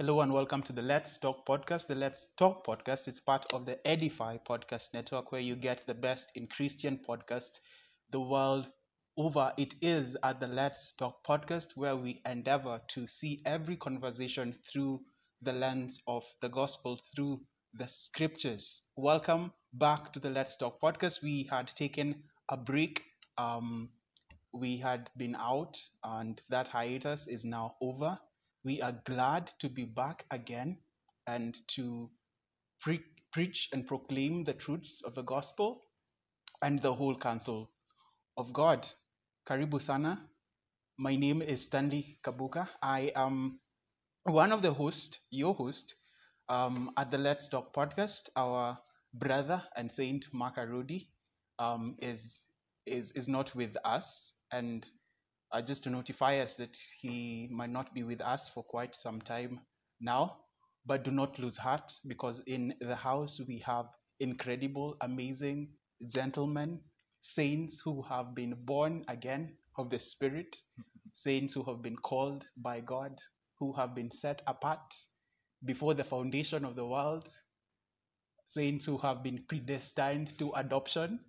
Hello and welcome to the Let's Talk podcast. The Let's Talk podcast is part of the Edify podcast network where you get the best in Christian podcast the world over. It is at the Let's Talk podcast where we endeavor to see every conversation through the lens of the gospel, through the scriptures. Welcome back to the Let's Talk podcast. We had taken a break. Um, we had been out, and that hiatus is now over. We are glad to be back again and to pre- preach and proclaim the truths of the gospel and the whole counsel of God. Karibu sana. My name is Stanley Kabuka. I am one of the hosts, your host, um, at the Let's Talk podcast. Our brother and Saint Mark Arodi um, is is is not with us, and uh, just to notify us that he might not be with us for quite some time now. But do not lose heart because in the house we have incredible, amazing gentlemen, saints who have been born again of the Spirit, saints who have been called by God, who have been set apart before the foundation of the world, saints who have been predestined to adoption,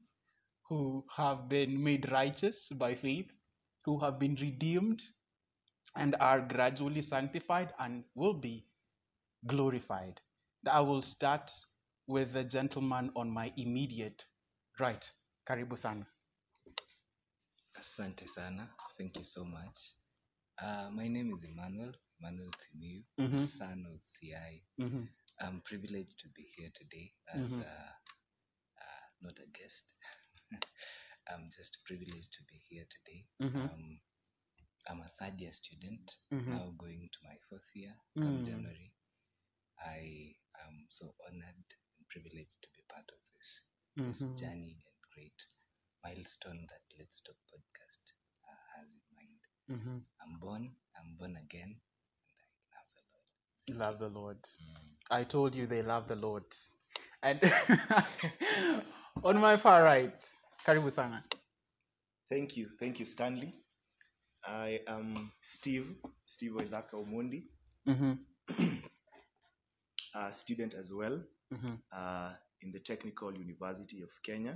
who have been made righteous by faith, who have been redeemed and are gradually sanctified and will be glorified. I will start with the gentleman on my immediate right. Karibu sana. Asante sana. Thank you so much. Uh, my name is Emmanuel, Emmanuel Timiu, Mhm. son of CI. Mhm. I'm privileged to be here today as Mhm. uh, uh, not a guest. I'm just privileged to be here today. Mhm. Um, I'm a third year student, Mhm. now going to my fourth year come Mm. January. I am so honored and privileged to be part of this, this Mhm. journey and great milestone that Let's Talk podcast uh, has in mind. Mhm. I'm born, I'm born again, and I love the Lord. Love the Lord. I told you they love the Lord. And on my far right, Karibu sana. Thank you. Thank you, Stanley. I am Steve, Steve Waithaka Omondi, Mhm. a student as well Mhm. uh, in the Technical University of Kenya.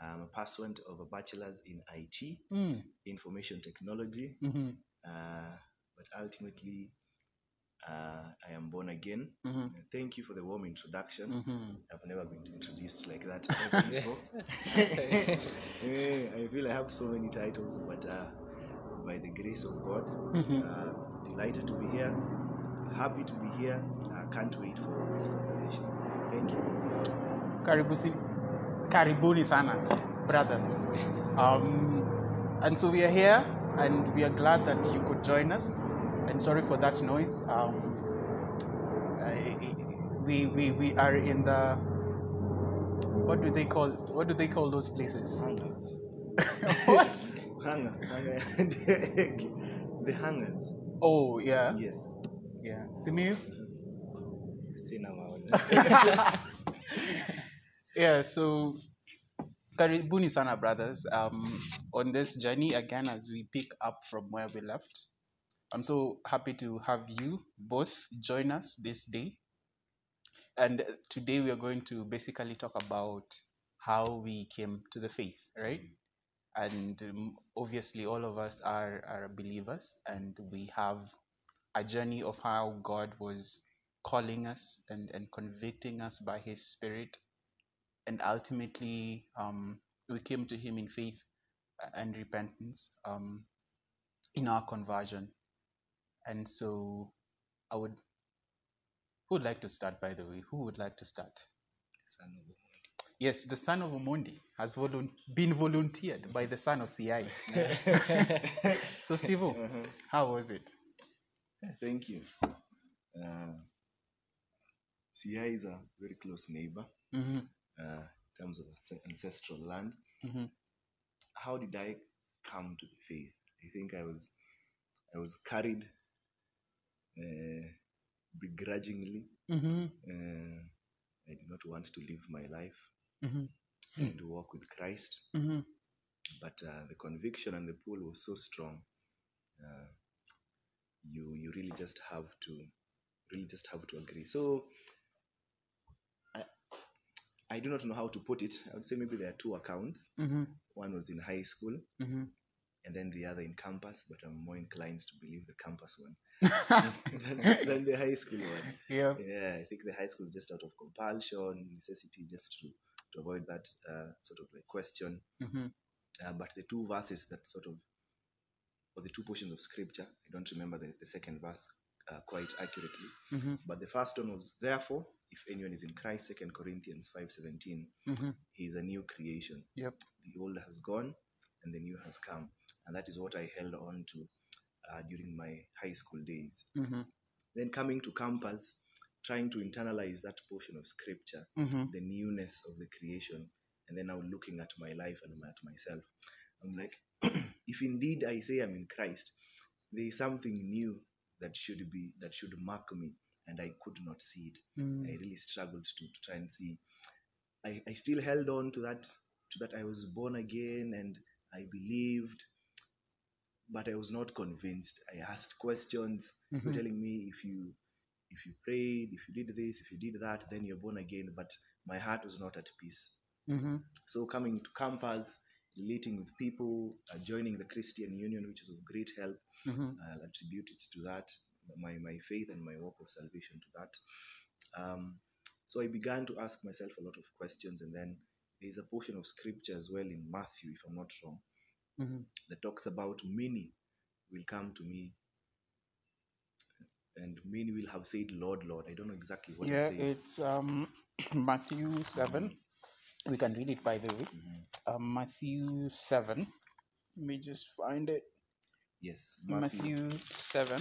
I'm a pursuant of a bachelor's in IT, Mm. information technology, Mhm. uh, but ultimately uh, I am born again. Mhm. Uh, Thank you for the warm introduction. Mhm. I've never been introduced like that ever before. I feel I have so many titles, but uh, by the grace of God, Mhm. uh, delighted to be here. Happy to be here. I can't wait for this conversation. Thank you. Karibu si- karibuni sana, brothers. Um, and so we are here, and we are glad that you could join us. And sorry for that noise. Um, I, we, we we are in the what do they call what do they call those places? Hangars. what? Hangar. the hangars. Oh yeah, Yes. yeah. Simiu. Maoni. yeah so karibuni sana brothers um, on this journey again as we pick up from where we left i'm so happy to have you both join us this day. And today we are going to basically talk about how we came to the faith right? And um, obviously all of us are, are believers and we have a journey of how god was calling us and, and convicting us by his spirit. And ultimately um, we came to him in faith and repentance um, in our conversion and so i would who would like to start by the way who would like to start Son of a- yes the son of Omondi has volun- been volunteered by the son of ci so steve Uh-huh. how was it Thank you. Uh, CI is a very close neighbor mm-hmm. uh, in terms of ancestral land. Mhm. How did I come to the faith? I think I was I was carried uh, begrudgingly. Mm-hmm. Uh, I did not want to live my life Mm-hmm. and to walk with Christ, Mm-hmm. but uh, the conviction and the pull was so strong. Uh, you you really just have to really just have to agree. So I, I do not know how to put it. I would say maybe there are two accounts. Mm-hmm. One was in high school, Mm-hmm. and then the other in campus. But I'm more inclined to believe the campus one than, the high school one. yeah. Yeah, I think the high school is just out of compulsion, necessity, just to to avoid that uh, sort of like question. Mm-hmm. Uh, but the two verses that sort of, or the two portions of scripture, I don't remember the, the second verse uh, quite accurately. Mm-hmm. But the first one was, therefore, if anyone is in Christ, Second Corinthians five seventeen, Mm-hmm. he is a new creation. Yep. The old has gone, and the new has come, and that is what I held on to uh, during my high school days. Mm-hmm. Then coming to campus, trying to internalize that portion of scripture, Mm-hmm. the newness of the creation, and then now looking at my life and at myself, I'm like, if indeed I say I'm in Christ, there is something new that should be that should mark me, and I could not see it. Mm-hmm. I really struggled to, to try and see. I, I still held on to that to that I was born again and I believed, but I was not convinced. I asked questions. Were Mhm. telling me if you if you prayed, if you did this, if you did that, then you're born again. But my heart was not at peace. Mm-hmm. So coming to campus, relating with people, uh, joining the Christian Union, which was of great help, Mm-hmm. I'll attribute it to that, my, my faith and my walk of salvation to that. Um, so I began to ask myself a lot of questions, and then there's a portion of scripture as well in Matthew, if I'm not wrong, Mm-hmm. that talks about many will come to me, and many will have said, Lord, Lord. I don't know exactly what Yeah, it says. it's um Matthew seven. We can read it by the way. Mhm. Um, Matthew seven. Let me just find it. Yes, Matthew. Matthew seven.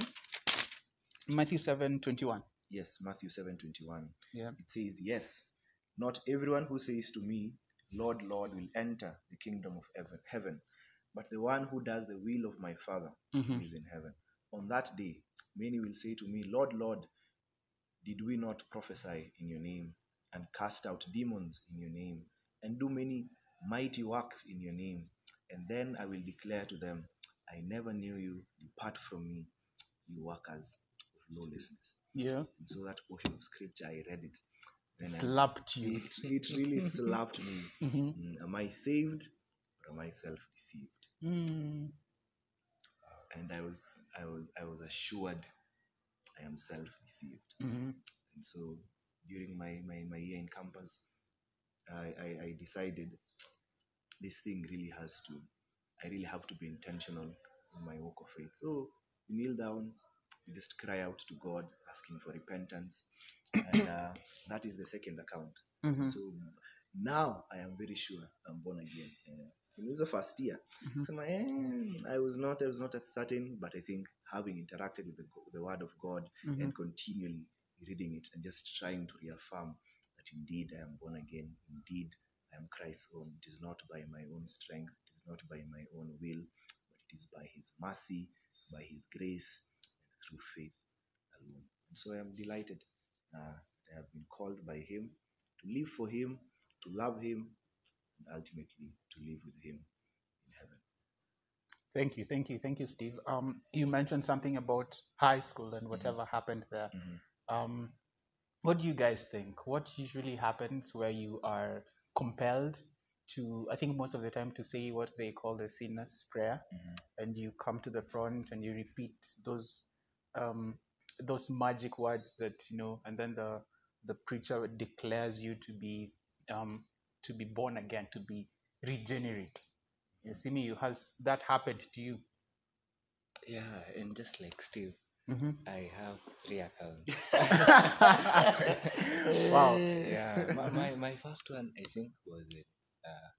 Matthew seven twenty one. Yes, Matthew 7:21. Yeah. It says, "Yes, not everyone who says to me, Lord, Lord, will enter the kingdom of heaven, but the one who does the will of my Father who Mm-hmm. is in heaven. On that day, many will say to me, Lord, Lord, did we not prophesy in your name and cast out demons in your name and do many mighty works in your name? And then I will declare to them, I never knew you. Depart from me, you workers of lawlessness. Yeah. And so that portion of scripture, I read it. Then I- Slapped you. it, it really slapped me. Mm-hmm. Mm, Am I saved or am I self-deceived? Mm. And I was, I was, I was assured I am self-deceived. Mm-hmm. And so during my, my, my year in campus, I, I, I decided this thing really has to, I really have to be intentional in my walk of faith. So you kneel down, you just cry out to God, asking for repentance. And uh, that is the second account. Mm-hmm. So now I am very sure I'm born again. Uh, it was the first year. Mhm. So my, eh, I was not, I was not at certain, but I think having interacted with the, the Word of God Mm-hmm. and continually reading it and just trying to reaffirm that indeed I am born again, indeed I am Christ's own. It is not by my own strength, it is not by my own will, but it is by His mercy, by His grace, and through faith alone. And so I am delighted uh, that I have been called by Him to live for Him, to love Him, and ultimately to live with Him in heaven. Thank you, thank you, thank you, Steve. Um, you mentioned something about high school and whatever happened there. Mhm. Um, what do you guys think? What usually happens where you are compelled to, I think most of the time, to say what they call the sinner's prayer, Mhm. and you come to the front and you repeat those um, those magic words that you know, and then the the preacher declares you to be um, to be born again, to be regenerate. You see me, you has that happened to you? Yeah, and just like Steve, Mm-hmm. I have three accounts. wow. yeah, my, my, my first one I think was in uh,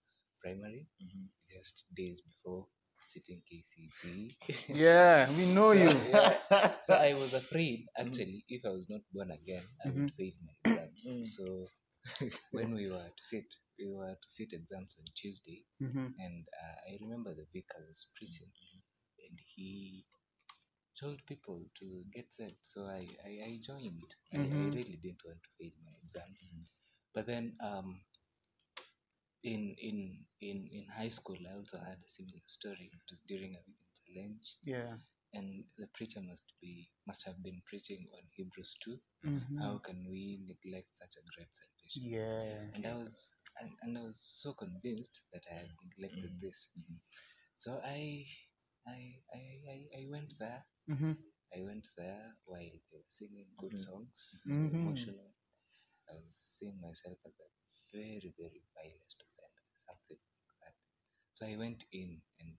primary, Mhm. just days before sitting KCP. Yeah, we know so, you. yeah, so I was afraid actually if I was not born again, I would fail my exams. Mm. So when we were to sit, we were to sit exams on Tuesday, Mm-hmm. and uh, I remember the vicar was preaching, and he told people to get set. So I, I, I joined. I, I Mhm. really didn't want to fail my exams. Mhm. But then um, in in in in high school, I also had a similar story. It was during a weekend challenge, Yeah. and the preacher must be must have been preaching on Hebrews 2. Mhm. How can we neglect such a great salvation? Yeah. And I was and, and I was so convinced that I had neglected Mhm. this. So I I, I I I went there. Mhm. I went there while they were singing good Mhm. songs, so Mhm. emotional. I was seeing myself as a very, very violent offender, something like that. So I went in and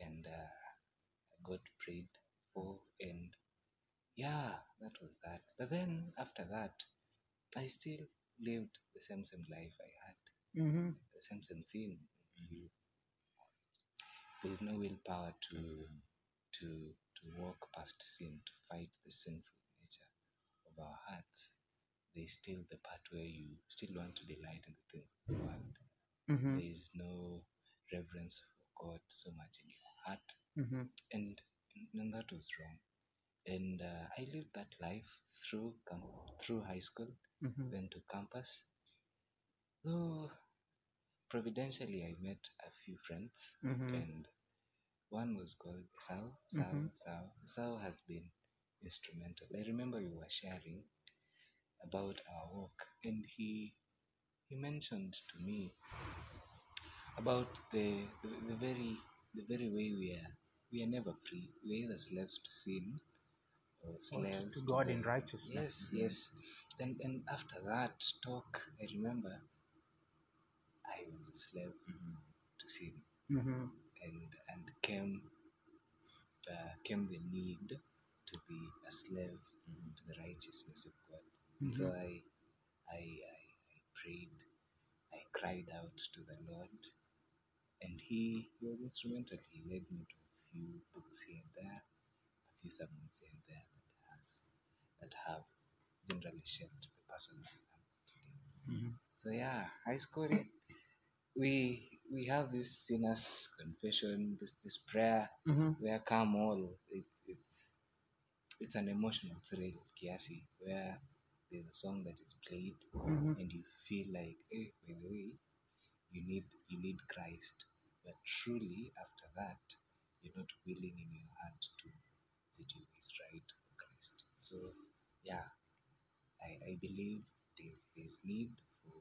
and uh, I got prayed for, and yeah, that was that. But then after that, I still lived the same same life I had, Mhm. the same same sin. You, there is no willpower to to to walk past sin, to fight the sinful nature of our hearts. There is still the part where you still want to delight in the things of the world. Mhm. There is no reverence for God so much in your heart, Mhm. and and that was wrong. And uh, I lived that life through through high school, Mhm. then to campus. Though providentially, I met a few friends, Mhm. and one was called Esau. Esau, Mhm. Esau. Esau has been instrumental. I remember we were sharing about our walk, and he he mentioned to me about the, the, the very the very way we are we are never free. We are either slaves to sin or to- slaves to God in righteousness. Yes, yes. And and after that talk, I remember I was a slave to sin, Mhm. and and came uh, came the need to be a slave to the righteousness of God. And So. I, I, I, I prayed, I cried out to the Lord, and He, he was instrumental. He led me to a few books here and there, a few sermons here and there that has that have generally shaped the person I am today. Mhm. So yeah, high school, we we have this sinner's confession, this this prayer Mhm. where come all. It's it's it's an emotional thrill, kiasi, where there's a song that is played Mhm. and you feel like, hey, by the way, you need you need Christ. But truly, after that, you're not willing in your heart to sit in His right Christ. So, yeah, I, I believe there's there's need for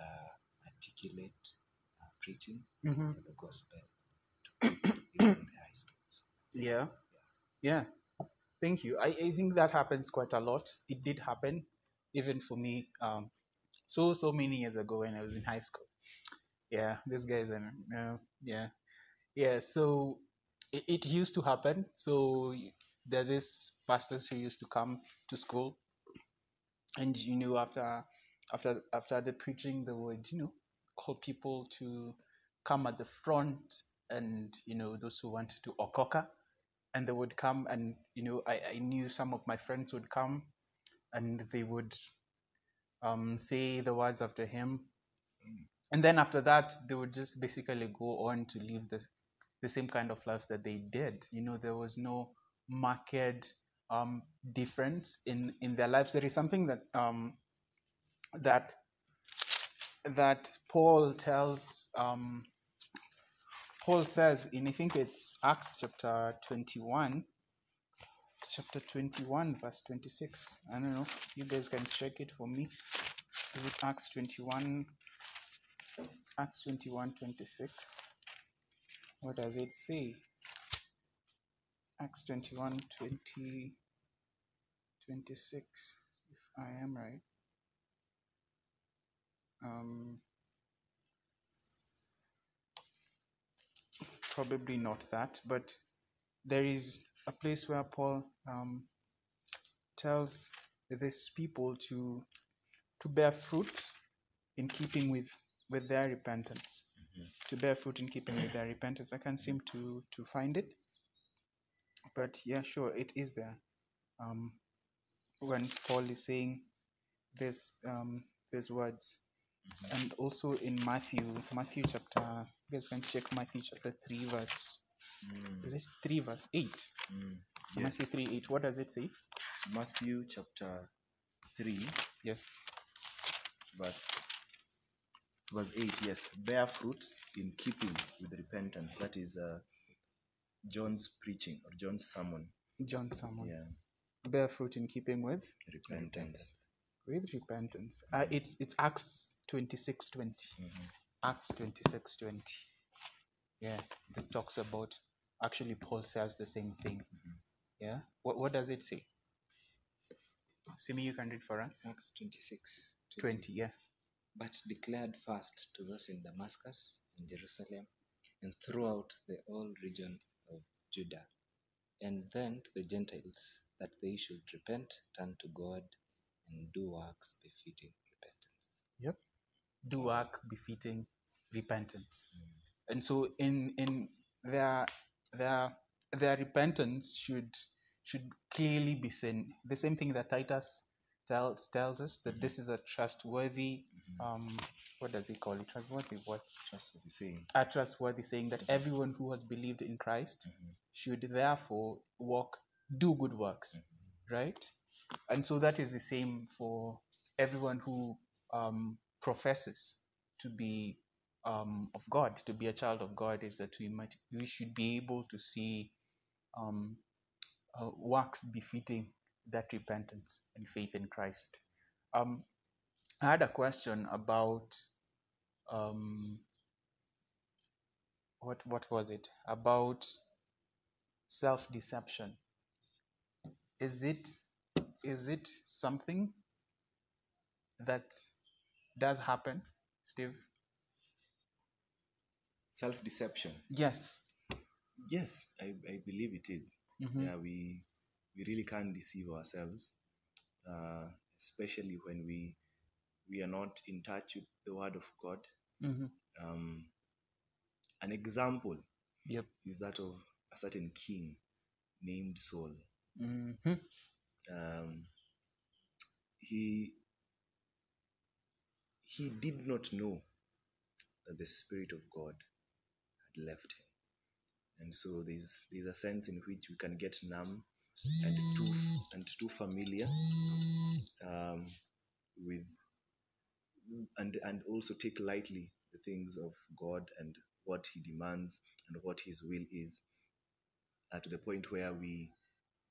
uh, articulate uh, preaching Mhm. of the gospel to people in the high schools. Yeah. Yeah. Thank you. I, I think that happens quite a lot. It did happen, even for me, um, so so many years ago when I was in high school. Yeah, these guys are uh, yeah, yeah. So it, it used to happen. So there are these pastors who used to come to school, and you know after after after the preaching, they would you know call people to come at the front, and you know those who wanted to okoka. And they would come and you know I, I knew some of my friends would come and they would um, say the words after him. And then after that they would just basically go on to live the, the same kind of life that they did. You know there was no marked um, difference in in their lives. There is something that um, that that paul tells um, paul says in i think it's acts chapter 21 chapter 21 verse 26 i don't know. You guys can check it for me. Is it acts 21 acts 21 26 what does it say? Acts 21 20 26 if i am right. Um probably not that but there is a place where paul um, tells these people to to bear fruit in keeping with with their repentance. To bear fruit in keeping with their repentance. I can't seem to to find it but yeah sure it is there. Um when paul is saying this um these words. And also in matthew matthew chapter you guys can check matthew chapter 3 verse. Is it 3 verse 8 Mm. matthew Yes. 3 8 what does it say? Matthew chapter 3, yes. Verse verse 8 yes. Bear fruit in keeping with repentance. That is uh, John's preaching or John's sermon. John's sermon. Yeah, Bear fruit in keeping with repentance. with repentance. Uh, it's it's Acts twenty six twenty. Mhm. Acts twenty six twenty. Yeah, that talks about. Actually, Paul says the same thing. Mhm. Yeah. What what does it say? Simi, you can read for us. Acts 26 Twenty. Yeah. But declared first to those in Damascus and Jerusalem and throughout the whole region of Judea, and then to the Gentiles that they should repent, turn to God, and do works befitting repentance. Yep. Do work befitting repentance. And so in in their their their repentance should should clearly be seen. The same thing that Titus tells tells us that this is a trustworthy um what does he call it? Trustworthy what Trust what he's saying. a trustworthy saying that everyone who has believed in Christ Mhm. should therefore walk do good works right? And so that is the same for everyone who um, professes to be um, of god to be a child of god is that we might we should be able to see um, uh, works befitting that repentance and faith in christ. Um, i had a question about um, what what was it? About self-deception is it is it something that does happen steve Self-deception. yes Yes, I, I believe it is. Mhm. Yeah, we we really can't deceive ourselves, uh, especially when we we are not in touch with the Word of God. Mhm. Um, an example yep is that of a certain king named Saul. Mhm. um, he he did not know that the spirit of God had left him, and so there's there's a sense in which we can get numb and too and too familiar um, with and and also take lightly the things of God and what He demands and what His will is, uh, to the point where we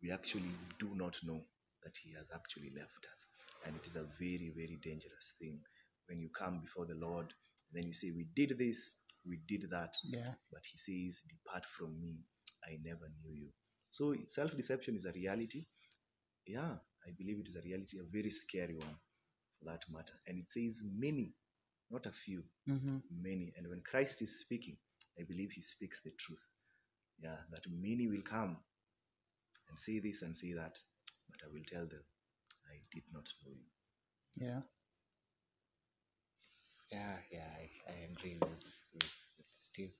we actually do not know that He has actually left us, and it is a very very dangerous thing when you come before the Lord. And then you say, "We did this, we did that," yeah but He says, "Depart from me, I never knew you." So self-deception is a reality. Yeah, I believe it is a reality, a very scary one for that matter. And it says many, not a few, Mhm. many. And when Christ is speaking, I believe he speaks the truth. Yeah, that many will come and say this and say that, but I will tell them, I did not know you. yeah Yeah, yeah, I, I agree with, with, with Steve.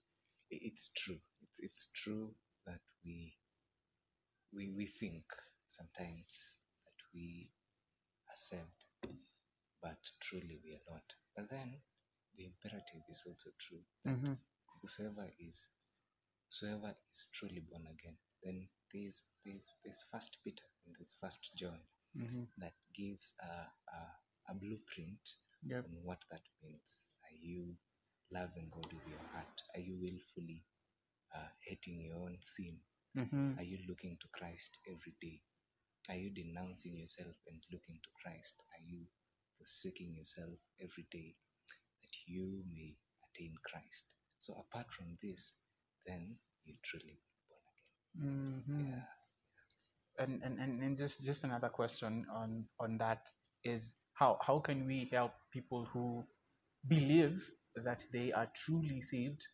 It's true. It's it's true that we we we think sometimes that we are saved, but truly we are not. But then the imperative is also true. Mhm. Whosoever is whosoever is truly born again, then there's there's there's first Peter and there's first John Mhm. that gives a, a, a blueprint yep on what that means. Are you loving God with your heart? Are you willfully uh, hating your own sin? Mhm. Are you looking to Christ every day? Are you denouncing yourself and looking to Christ? Are you forsaking yourself every day that you may attain Christ? So apart from this, then you truly Mhm. Yeah. and, and, and, and just, just another question on, on that is how, how can we help people who believe that they are truly saved,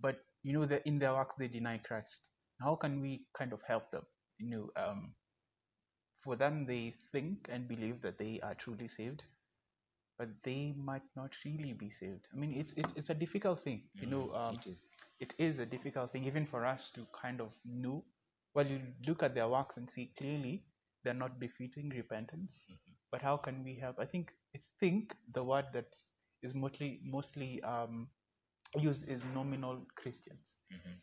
but you know that in their works they deny Christ? How can we kind of help them? You know, um, for them they think and believe that they are truly saved, but they might not really be saved. I mean, it's it's, it's a difficult thing. You know, Mm, um, it is. It is a difficult thing even for us to kind of know. Well you look at their works and see clearly they're not befitting repentance. But how can we help? I think i think the word that is mostly mostly um, used is nominal christians. Mhm.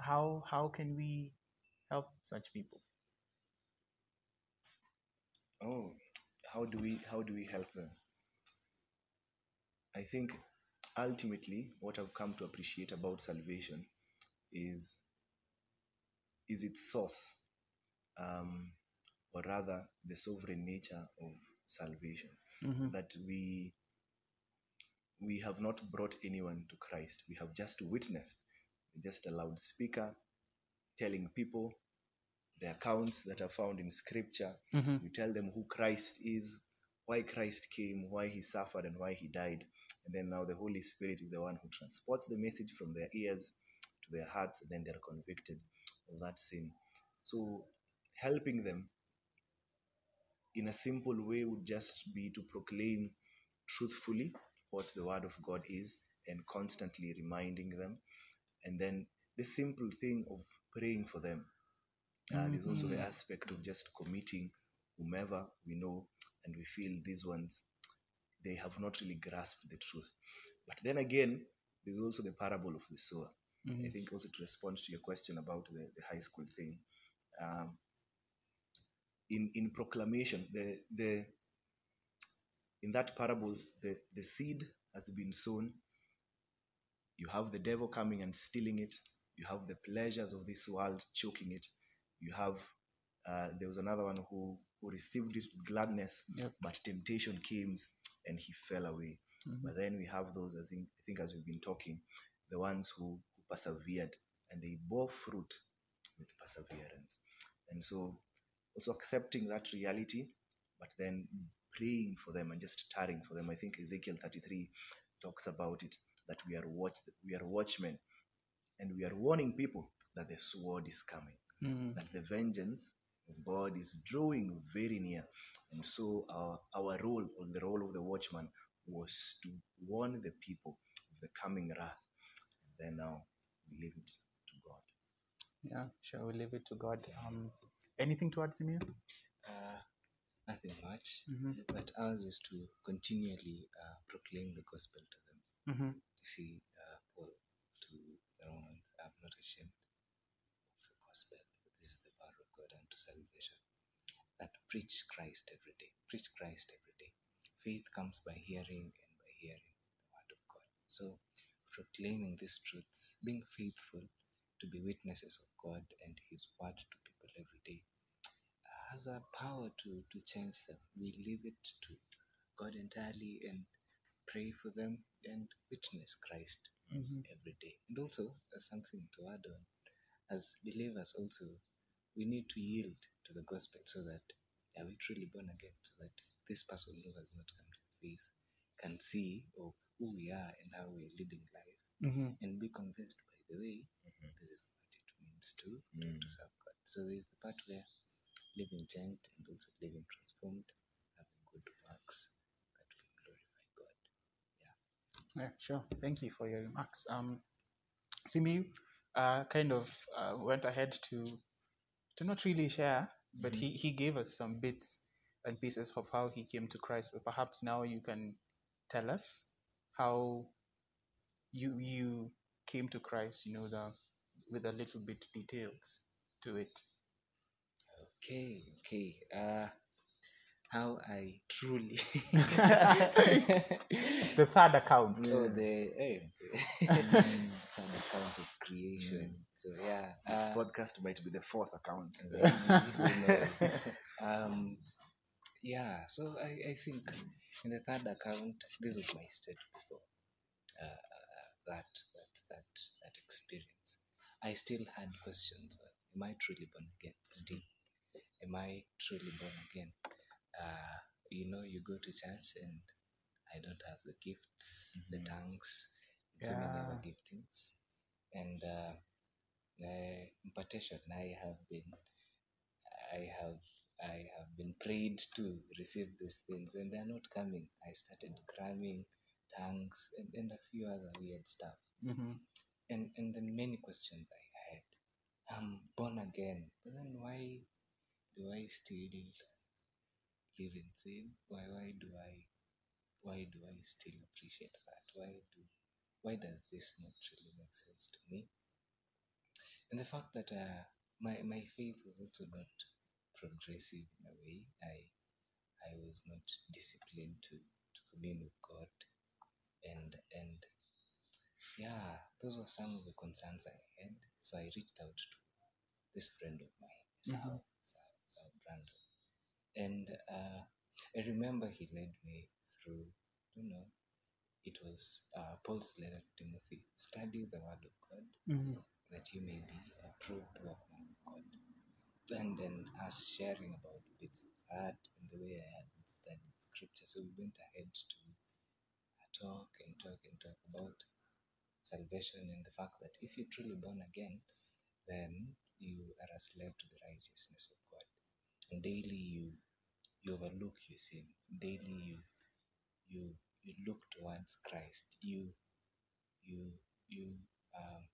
how how can we help such people? Oh, how do we how do we help them? I think ultimately what I've come to appreciate about salvation is is its source, um, or rather the sovereign nature of salvation. Mhm. That we we have not brought anyone to Christ. We have just witnessed, just a loudspeaker telling people the accounts that are found in Scripture. Mhm. We tell them who Christ is, why Christ came, why he suffered, and why he died. And then now the Holy Spirit is the one who transports the message from their ears to their hearts, and then they're convicted of that sin. So helping them in a simple way would just be to proclaim truthfully what the Word of God is and constantly reminding them. And then the simple thing of praying for them. Uh, There's also the Mhm. aspect of just committing whomever we know and we feel these ones, they have not really grasped the truth. But then again, there's also the parable of the sower. I Mhm. think also to respond to your question about the, the high school thing. Um, in in proclamation, the the in that parable, the, the seed has been sown. You have the devil coming and stealing it. You have the pleasures of this world choking it. You have uh, there was another one who who received it with gladness, Yep. but temptation came and he fell away. Mhm. But then we have those, I think, I think as we've been talking, the ones who, who persevered and they bore fruit with perseverance. And so also accepting that reality, but then praying for them and just tarrying for them. I think Ezekiel 33 talks about it that we are watch we are watchmen and we are warning people that the sword is coming Mhm. that the vengeance of God is drawing very near. And so our, our role, or the role of the watchman, was to warn the people of the coming wrath. And then now we leave it to God. Yeah, shall We'll leave it to God. Um, anything to add, Simeon? Uh, nothing much, Mm-hmm. but ours is to continually uh, proclaim the gospel to them. Mm-hmm. You see, uh, Paul to the Romans, I'm not ashamed of the gospel. This is the power of God unto salvation. That preach Christ every day. Preach Christ every day. Faith comes by hearing and by hearing the word of God. So, proclaiming these truths, being faithful to be witnesses of God and His word to people every day, has a power to, to change them. We leave it to God entirely and pray for them and witness Christ Mm-hmm. every day. And also, there's something to add on. As believers, also, we need to yield to the gospel so that are we truly born again? So that this person who has not come to faith can see of who we are and how we're living life Mm-hmm. and be convinced by the way Mhm. this is what it means to, Mm. to serve God. So there's the part where living changed and also living transformed, having good works that will glorify God. Yeah, sure. Thank you for your remarks. Um, Simi uh, kind of uh, went ahead to to not really share, but he, he gave us some bits and pieces of how he came to Christ. But perhaps now you can tell us how you you came to Christ. You know the with a little bit details to it. Okay, okay. Uh, how I truly. the third account. So the eh, so third account of creation. So yeah, This uh, podcast might be the fourth account. who knows? um, yeah. So I, I think in the third account, this was my state before uh, that that that that experience. I still had questions. Am I truly born again? Still, am I truly born again? Uh, you know, you go to church and I don't have the gifts, the Mhm. tongues, so many other Yeah. giftings, and uh, uh, impartation. I have been, I have, I have been prayed to receive these things, and they're not coming. I started cramming tongues and, and a few other weird stuff, hmm and and then many questions I had. I'm born again, but then why do I still sin? Why why do I why do I still appreciate that? Why do why does this not really make sense to me? And the fact that uh, my my faith was also not progressive in a way. I I was not disciplined to, to commune with God, and and yeah, those were some of the concerns I had. So I reached out to this friend of mine, Sal, Sal, Sal Brandon. And uh, I remember he led me through, you know, it was uh, Paul's letter to Timothy study the word of God Mhm. that you may be approved workman of God. And then us sharing about bits of that and the way I had studied scripture. So we went ahead to uh, talk and talk and talk about salvation and the fact that if you're truly born again, then you are a slave to the righteousness of God. Daily you you overlook your sin. Daily you you you look towards Christ. You you you um,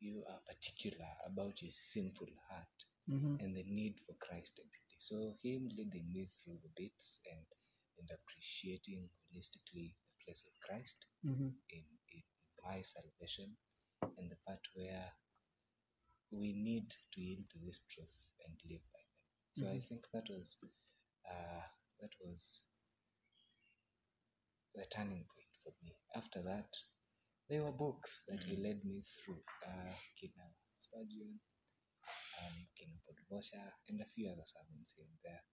you are particular about your sinful heart Mhm. and the need for Christ every day. So him leading me through the bits and and appreciating holistically the place of Christ Mhm. in, in my salvation and the part where we need to yield to this truth and live So I Mhm. think that was uh, that was the turning point for me. After that, there were books that he led me through, uh, Kina Spurgeon, um, Kina Paul Washer, and a few other sermons here and there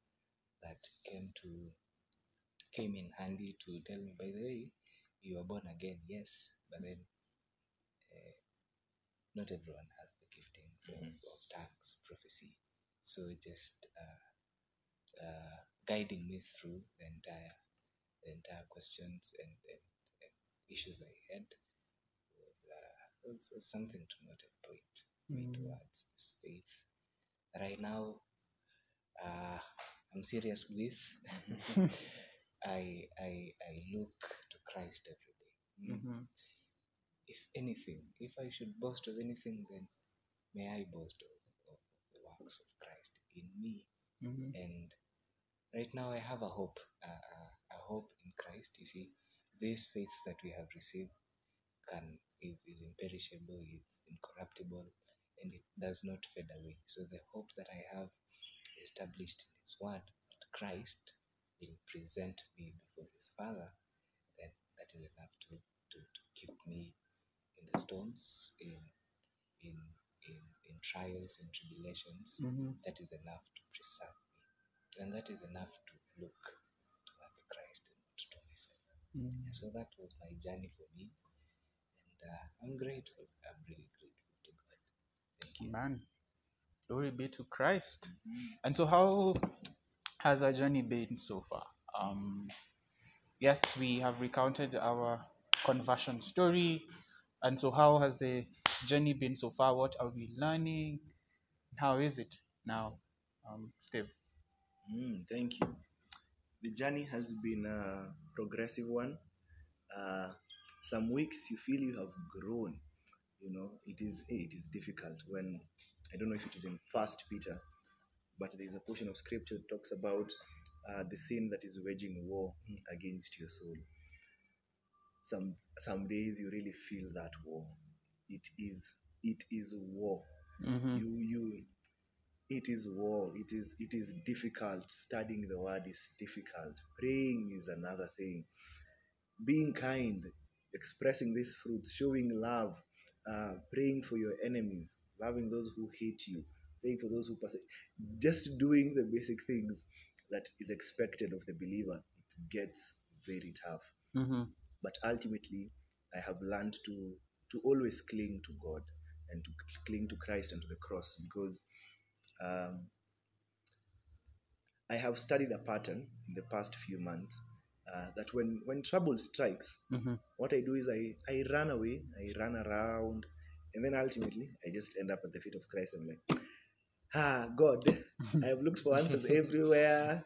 that came to came in handy to tell me, by the way, you were born again, yes, but then uh, not everyone has the giftings of, Mhm. of tongues, prophecy. So just uh, uh, guiding me through the entire the entire questions and, and, and issues I had was, uh, was, was something to motivate me Mm. towards this faith Right now uh, I'm serious with. I, I I look to Christ every day. Mm. Mhm. If anything, if I should boast of anything, then may I boast of, of the works of in me. Mhm. And right now, I have a hope, uh, uh, a hope in Christ. You see, this faith that we have received can is, is imperishable, it's incorruptible, and it does not fade away. So the hope that I have established in His Word, that Christ will present me before His Father, then that is enough to, to, to keep me in the storms, in in in, in trials and tribulations. Mhm. That is enough to preserve me, and that is enough to look towards Christ and not to myself. Mhm. So that was my journey for me, and uh, I'm grateful. I'm really grateful to God. Thank you. Man, glory be to Christ. And so, how has our journey been so far? Um, yes, we have recounted our conversion story. And so, how has the journey been so far? What are we learning? How is it now, um, Steve? Mm, thank you. The journey has been a progressive one. Uh, some weeks you feel you have grown. You know, it is it is difficult when I don't know if it is in First Peter, but there is a portion of scripture that talks about uh, the sin that is waging war against your soul. Some some days you really feel that war. It is it is war. Mm-hmm. you you it is war. It is it is difficult. Studying the word is difficult. Praying is another thing. Being kind expressing these fruits showing love uh, praying for your enemies loving those who hate you praying for those who pass just doing the basic things that is expected of the believer it gets very tough. Mm-hmm. but ultimately i have learned to to always cling to god and to cling to christ and to the cross because um, i have studied a pattern in the past few months uh, that when when trouble strikes Mm-hmm. what i do is i i run away i run around and then ultimately i just end up at the feet of christ and like ah god i have looked for answers everywhere.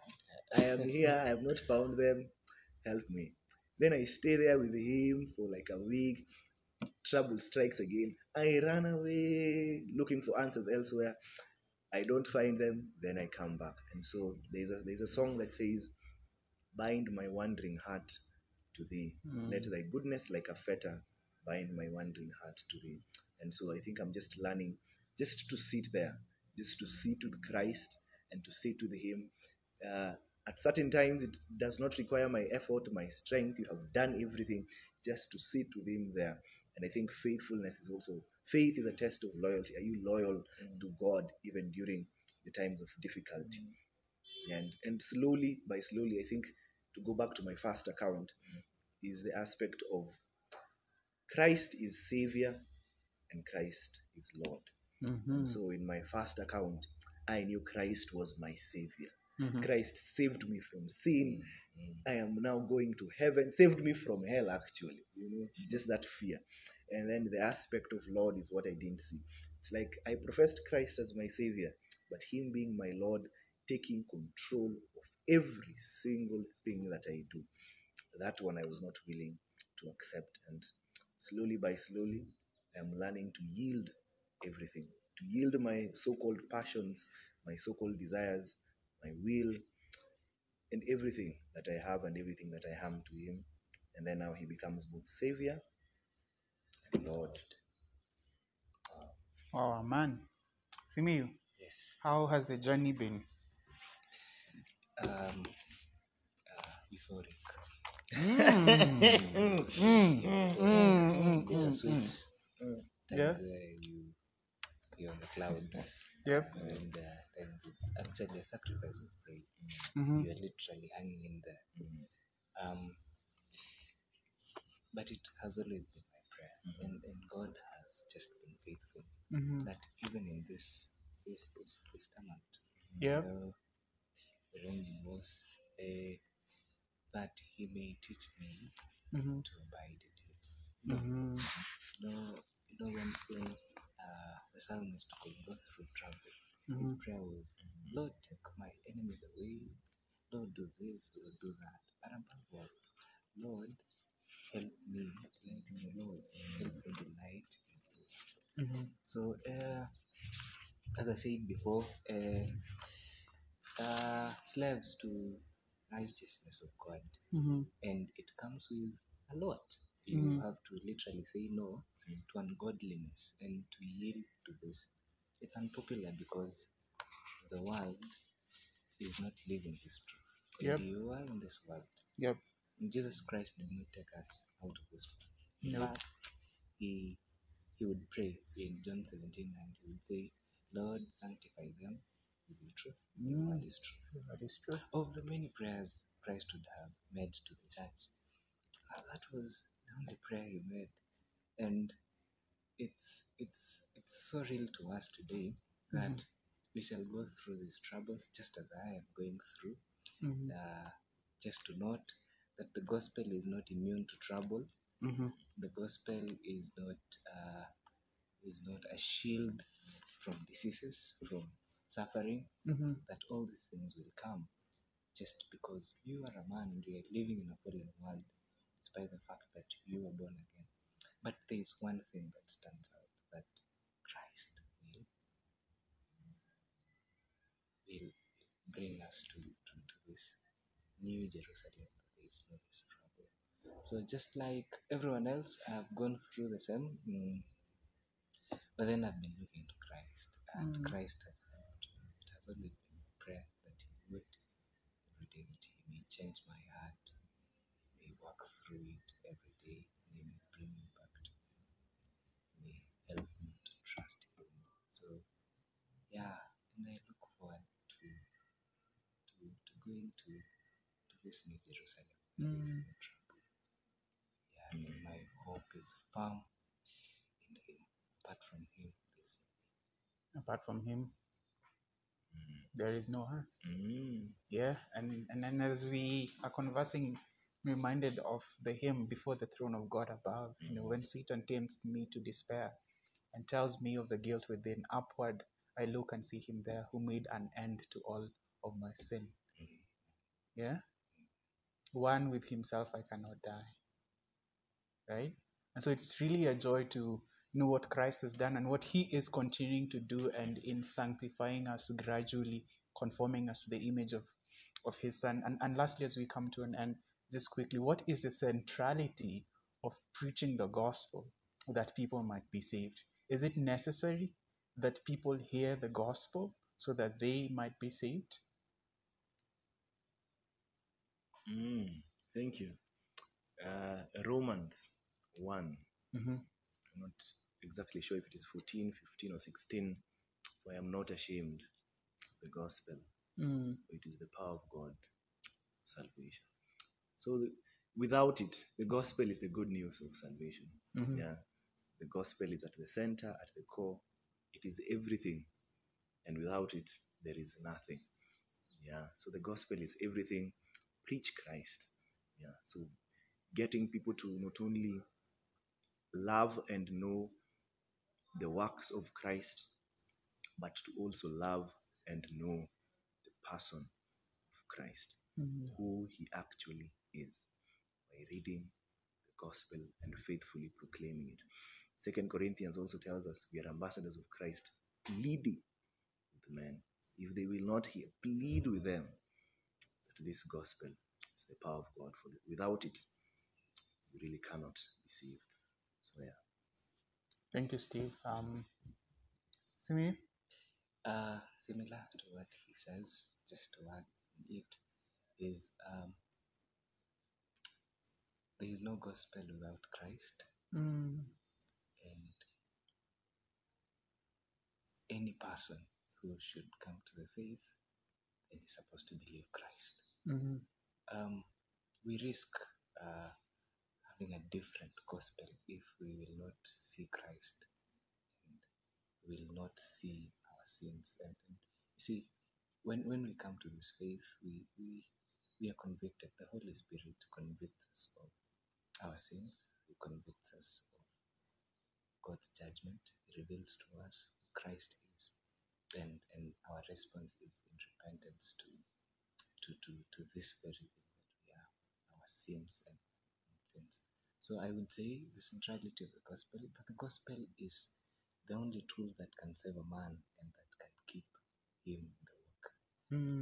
I am here. I have not found them. Help me. Then i stay there with him for like a week trouble strikes again. I run away looking for answers elsewhere. I don't find them then i come back. And so there's a there's a song that says bind my wandering heart to thee. Mm. let thy goodness like a fetter bind my wandering heart to thee. And so i think i'm just learning just to sit there just to sit with christ and to sit with him. Uh, at certain times it does not require my effort my strength. You have done everything just to sit with him there And I think faithfulness is also faith is a test of loyalty. Are you loyal mm. to God even during the times of difficulty? Mm. And and slowly by slowly, I think to go back to my first account mm. is the aspect of Christ is Savior and Christ is Lord. Mhm. So in my first account, I knew Christ was my Savior. Mhm. Christ saved me from sin. I am now going to heaven. Saved me from hell, actually. You know, just that fear. And then the aspect of Lord is what I didn't see. It's like I professed Christ as my Savior, but Him being my Lord, taking control of every single thing that I do. That one I was not willing to accept. And slowly by slowly, I'm learning to yield everything, to yield my so called passions, my so called desires, my will, and everything that I have and everything that I am to Him. And then now He becomes both Savior and Lord. Oh man, Simiyu, Yes. how has the journey been? Um, uh, euphoric. Mm, mm, mm, Bittersweet. Times Yeah. where you you're on the clouds, Yep. and uh, times it's actually a sacrifice of praise. Mhm. You are literally hanging in there. Um, but it has always been my prayer, and, and God has just been faithful. Mhm. That even in this this this, this uh, wronging was uh, that He may teach me Mhm. to abide in Him. You know when, when uh, the psalmist could go through trouble, his Mhm. prayer was, Lord, take my enemies away. Lord, do this, Lord, do that. But above all, Lord, help me light your laws. Help me delight. Mhm. So, uh, as I said before, uh, uh, slaves to righteousness of God, Mhm. and it comes with a lot. You Mhm. have to literally say no to ungodliness and to yield to this. It's unpopular because the world is not living this truth. And Yep. you are in this world. Yep. And Jesus Christ did not take us out of this world. In Nope. fact, he he would pray in John 17 and he would say, Lord, sanctify them with your truth. Your Mm. word is true. That is true. Of the many prayers Christ would have made to the church, uh, that was the prayer he made. And it's it's it's so real to us today that we shall go through these troubles just as I am going through. Mhm. Uh, just to note that the gospel is not immune to trouble. Mhm. The gospel is not uh, is not a shield from diseases, from suffering. Mhm. That all these things will come just because you are a man and you are living in a fallen world, despite the fact that you were born again. But there is one thing that stands out that Christ will will bring us to, to, to this new Jerusalem. There is no trouble. So just like everyone else, I've gone through the same, mm, but then I've been looking to Christ, and Mm. Christ has helped me. It has always been prayer that He would every day that He may change my work through it every day, and He may bring me back to Him, may help me to trust Him. So yeah, and I look forward to to to going to to this new Jerusalem. where there is Mm. Yeah, and my hope is firm in Him. Apart from Him, there's Apart from him, there is no us. Mm. Yeah, and and then as we are conversing, reminded of the hymn before the throne of God above. You know, when Satan tempts me to despair and tells me of the guilt within, upward I look and see him there who made an end to all of my sin. Mm-hmm. Yeah, one with himself I cannot die. Right, and so it's really a joy to know what Christ has done and what He is continuing to do, and in sanctifying us gradually, conforming us to the image of of his son. And, and lastly, as we come to an end, just quickly, what is the centrality of preaching the gospel that people might be saved? Is it necessary that people hear the gospel so that they might be saved? Mm. Thank you. Uh, Romans 1 Mm-hmm. I'm not exactly sure if it is 14, 15, or 16. For I am not ashamed of the gospel, Mm. it is the power of God, salvation. So the, without it, the gospel is the good news of salvation. Mhm. Yeah, the gospel is at the center, at the core. It is everything, and without it, there is nothing. Yeah, so the gospel is everything. Preach Christ. Yeah, so getting people to not only love and know the works of Christ, but to also love and know the person of Christ, Mhm. who he actually is, by reading the gospel and faithfully proclaiming it. Second Corinthians also tells us we are ambassadors of Christ, pleading with men. If they will not hear, plead with them that this gospel is the power of God. For the, without it, you really cannot be saved. So yeah. Thank you, Steve. Um, Simi? Uh, similar to what he says, just to add it, is um, there is no gospel without Christ, Mm. and any person who should come to the faith is supposed to believe Christ. Mhm. Um, we risk uh, having a different gospel if we will not see Christ and will not see our sins. And, and you see, when, when we come to this faith, we, we, we are convicted. The Holy Spirit convicts us of our sins, He convicts us of God's judgment, He reveals to us who Christ is. And, and our response is in repentance to, to, to, to this very thing that we are, our sins and sins. So I would say the centrality of the gospel, but the gospel is the only tool that can save a man and that can keep him in the work.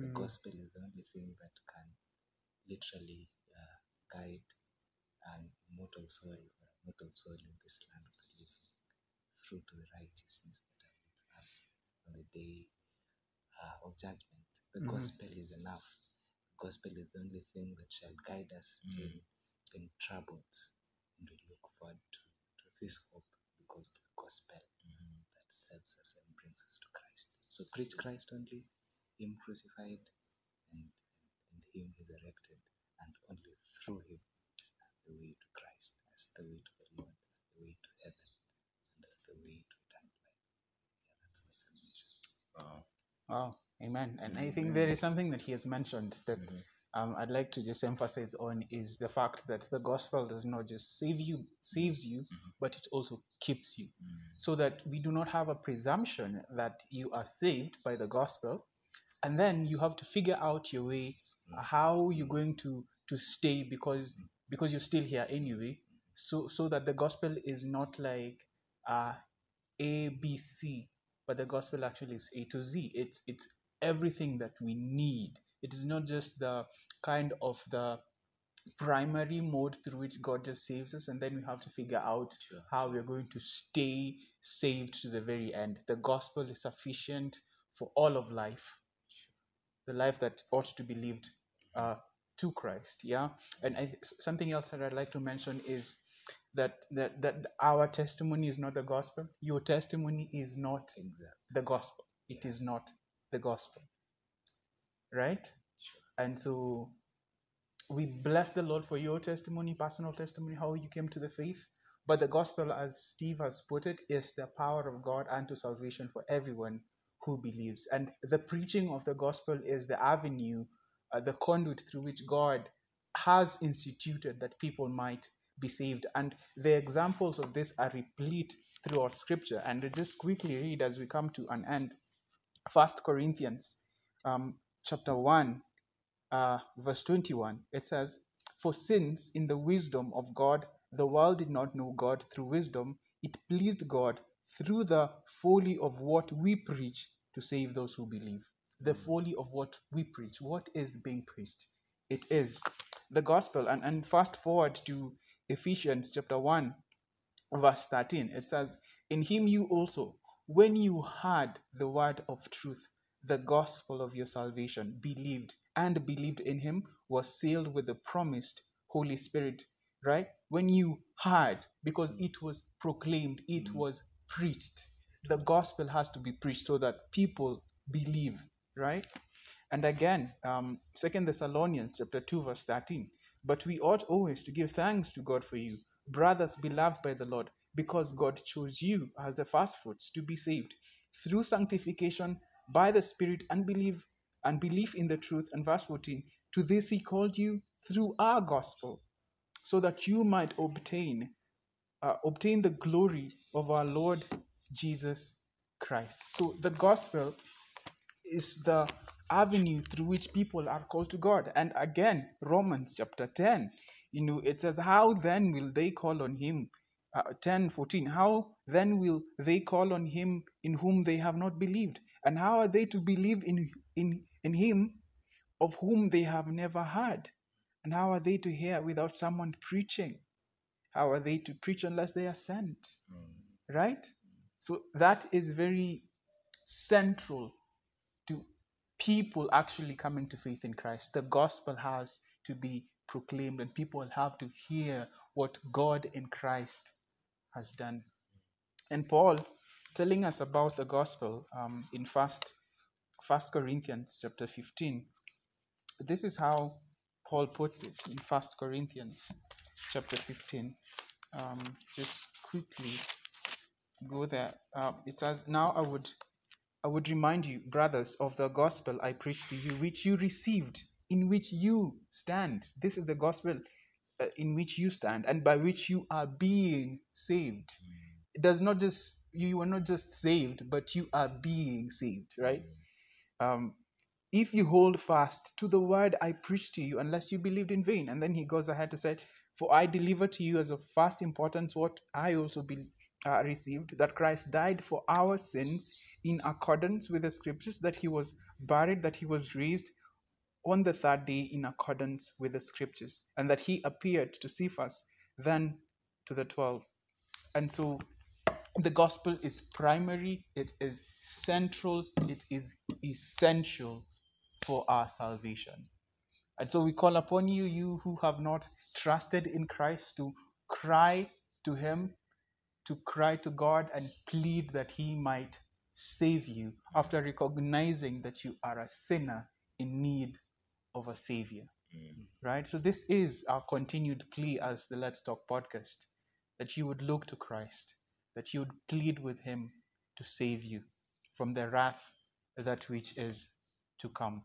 The Mm. gospel is the only thing that can literally uh, guide an immortal soul or a mortal soul in this land of the living through to the righteousness that awaits us on the day uh, of judgment. The Mhm. gospel is enough. The gospel is the only thing that shall guide us in, in troubles. And we look forward to, to this hope because of the gospel that saves us and brings us to Christ. So preach Christ only, Him crucified and, and Him resurrected, and only through Him as the way to Christ, as the way to the Lord, as the way to heaven, and as the way to eternal life. Yeah, that's my submission. Wow. Wow. Amen. And I think there is something that he has mentioned that Mhm. um, I'd like to just emphasize on is the fact that the gospel does not just save you, saves you, but it also keeps you. So that we do not have a presumption that you are saved by the gospel, and then you have to figure out your way Mm. how you're mm. going to to stay because mm. because you're still here anyway. So so that the gospel is not like uh, A B C, but the gospel actually is A to Z. It's it's everything that we need. It is not just the kind of the primary mode through which God just saves us, and then we have to figure out Sure. how we're going to stay saved to the very end. The gospel is sufficient for all of life, the life that ought to be lived uh, to Christ. Yeah, and I, something else that I'd like to mention is that, that that our testimony is not the gospel. Your testimony is not Exactly. the gospel. It is not the gospel. Right? And so we bless the Lord for your testimony, personal testimony, how you came to the faith. But the gospel, as Steve has put it, is the power of God unto salvation for everyone who believes. And the preaching of the gospel is the avenue, uh, the conduit through which God has instituted that people might be saved. And the examples of this are replete throughout Scripture. And to just quickly read as we come to an end. First Corinthians um, chapter 1, uh, verse 21. It says, For since in the wisdom of God the world did not know God through wisdom, it pleased God through the folly of what we preach to save those who believe. The hmm. folly of what we preach. What is being preached? It is the gospel. And, and fast forward to Ephesians chapter 1, verse 13. It says, In him you also, when you heard the word of truth, the gospel of your salvation, believed, and believed in him, was sealed with the promised Holy Spirit, right? When you heard, because hmm. it was proclaimed, it hmm. was preached. The gospel has to be preached so that people believe, right? And again, um, Second Thessalonians chapter two verse thirteen. But we ought always to give thanks to God for you, brothers beloved by the Lord, because God chose you as the first fruits to be saved through sanctification by the Spirit and believe and belief in the truth. And verse 14, to this he called you through our gospel, so that you might obtain uh, obtain the glory of our Lord Jesus Christ. So the gospel is the avenue through which people are called to God. And again, Romans chapter 10, you know, it says, How then will they call on him? Uh, 10 14. How then will they call on him in whom they have not believed? And how are they to believe in, in, in him of whom they have never heard? And how are they to hear without someone preaching? How are they to preach unless they are sent? Right? So that is very central to people actually coming to faith in Christ. The gospel has to be proclaimed, and people have to hear what God in Christ has done. And Paul, telling us about the gospel um, in First First Corinthians chapter fifteen, this is how Paul puts it in First Corinthians chapter fifteen. Um, just quickly go there. Uh, it says, "Now I would I would remind you, brothers, of the gospel I preached to you, which you received, in which you stand. This is the gospel uh, in which you stand, and by which you are being saved. It does not just you are not just saved, but you are being saved, right? Um, if you hold fast to the word I preached to you, unless you believed in vain. And then he goes ahead to say, For I delivered to you as of first importance what I also be, uh, received that Christ died for our sins in accordance with the scriptures, that he was buried, that he was raised on the third day in accordance with the scriptures, and that he appeared to Cephas, then to the twelve. And so the gospel is primary, it is central, it is essential for our salvation. And so we call upon you, you who have not trusted in Christ, to cry to him, to cry to God and plead that he might save you after recognizing that you are a sinner in need of a savior. Mm. Right? So this is our continued plea as the Let's Talk podcast that you would look to Christ, that you would plead with him to save you from the wrath that which is to come.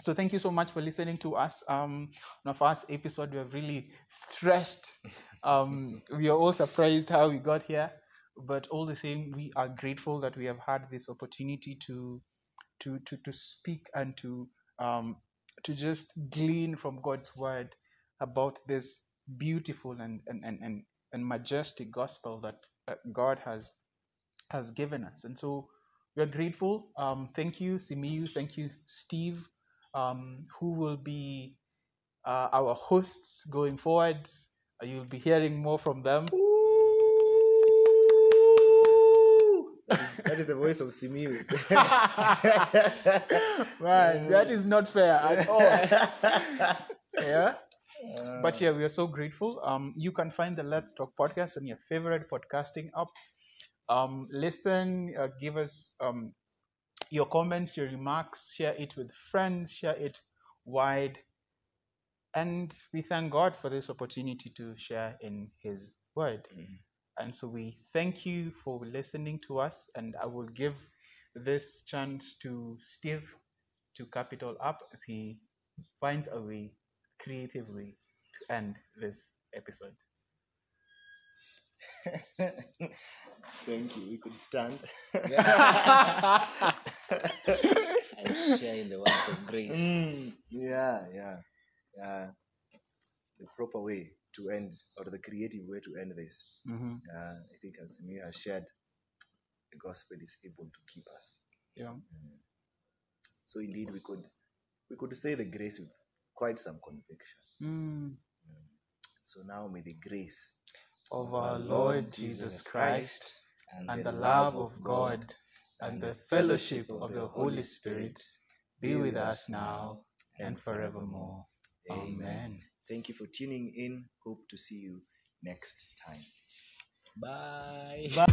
So thank you so much for listening to us. Um, on our first episode, we have really stretched. Um, we are all surprised how we got here, but all the same, we are grateful that we have had this opportunity to to to, to speak and to um, to just glean from God's word about this beautiful and and and and, and majestic gospel that uh, God has has given us. And so we are grateful. Um, thank you, Simiyu. Thank you, Steve, um, who will be uh, our hosts going forward. Uh, you'll be hearing more from them. that is the voice of Simiyu. Man, that is not fair at all. yeah. But yeah, we are so grateful. Um, you can find the Let's Talk podcast on your favorite podcasting app. Um, listen, uh, give us um, your comments, your remarks, share it with friends, share it wide. And we thank God for this opportunity to share in His Word. Mm-hmm. And so we thank you for listening to us. And I will give this chance to Steve to cap it all up as he finds a way, creative way, to end this episode. Thank you. We could stand. and share in the words of grace. Mm, yeah, yeah, yeah. The proper way to end, or the creative way to end this. hmm Uh, I think as Samir has shared, the gospel is able to keep us. Yeah. So indeed, we could we could say the grace with quite some conviction. Mm. So now may the grace of our Lord Jesus Christ, and the love of God, and the fellowship of the Holy Spirit be with us now and forevermore. Amen. Thank you for tuning in. Hope to see you next time. Bye. Bye.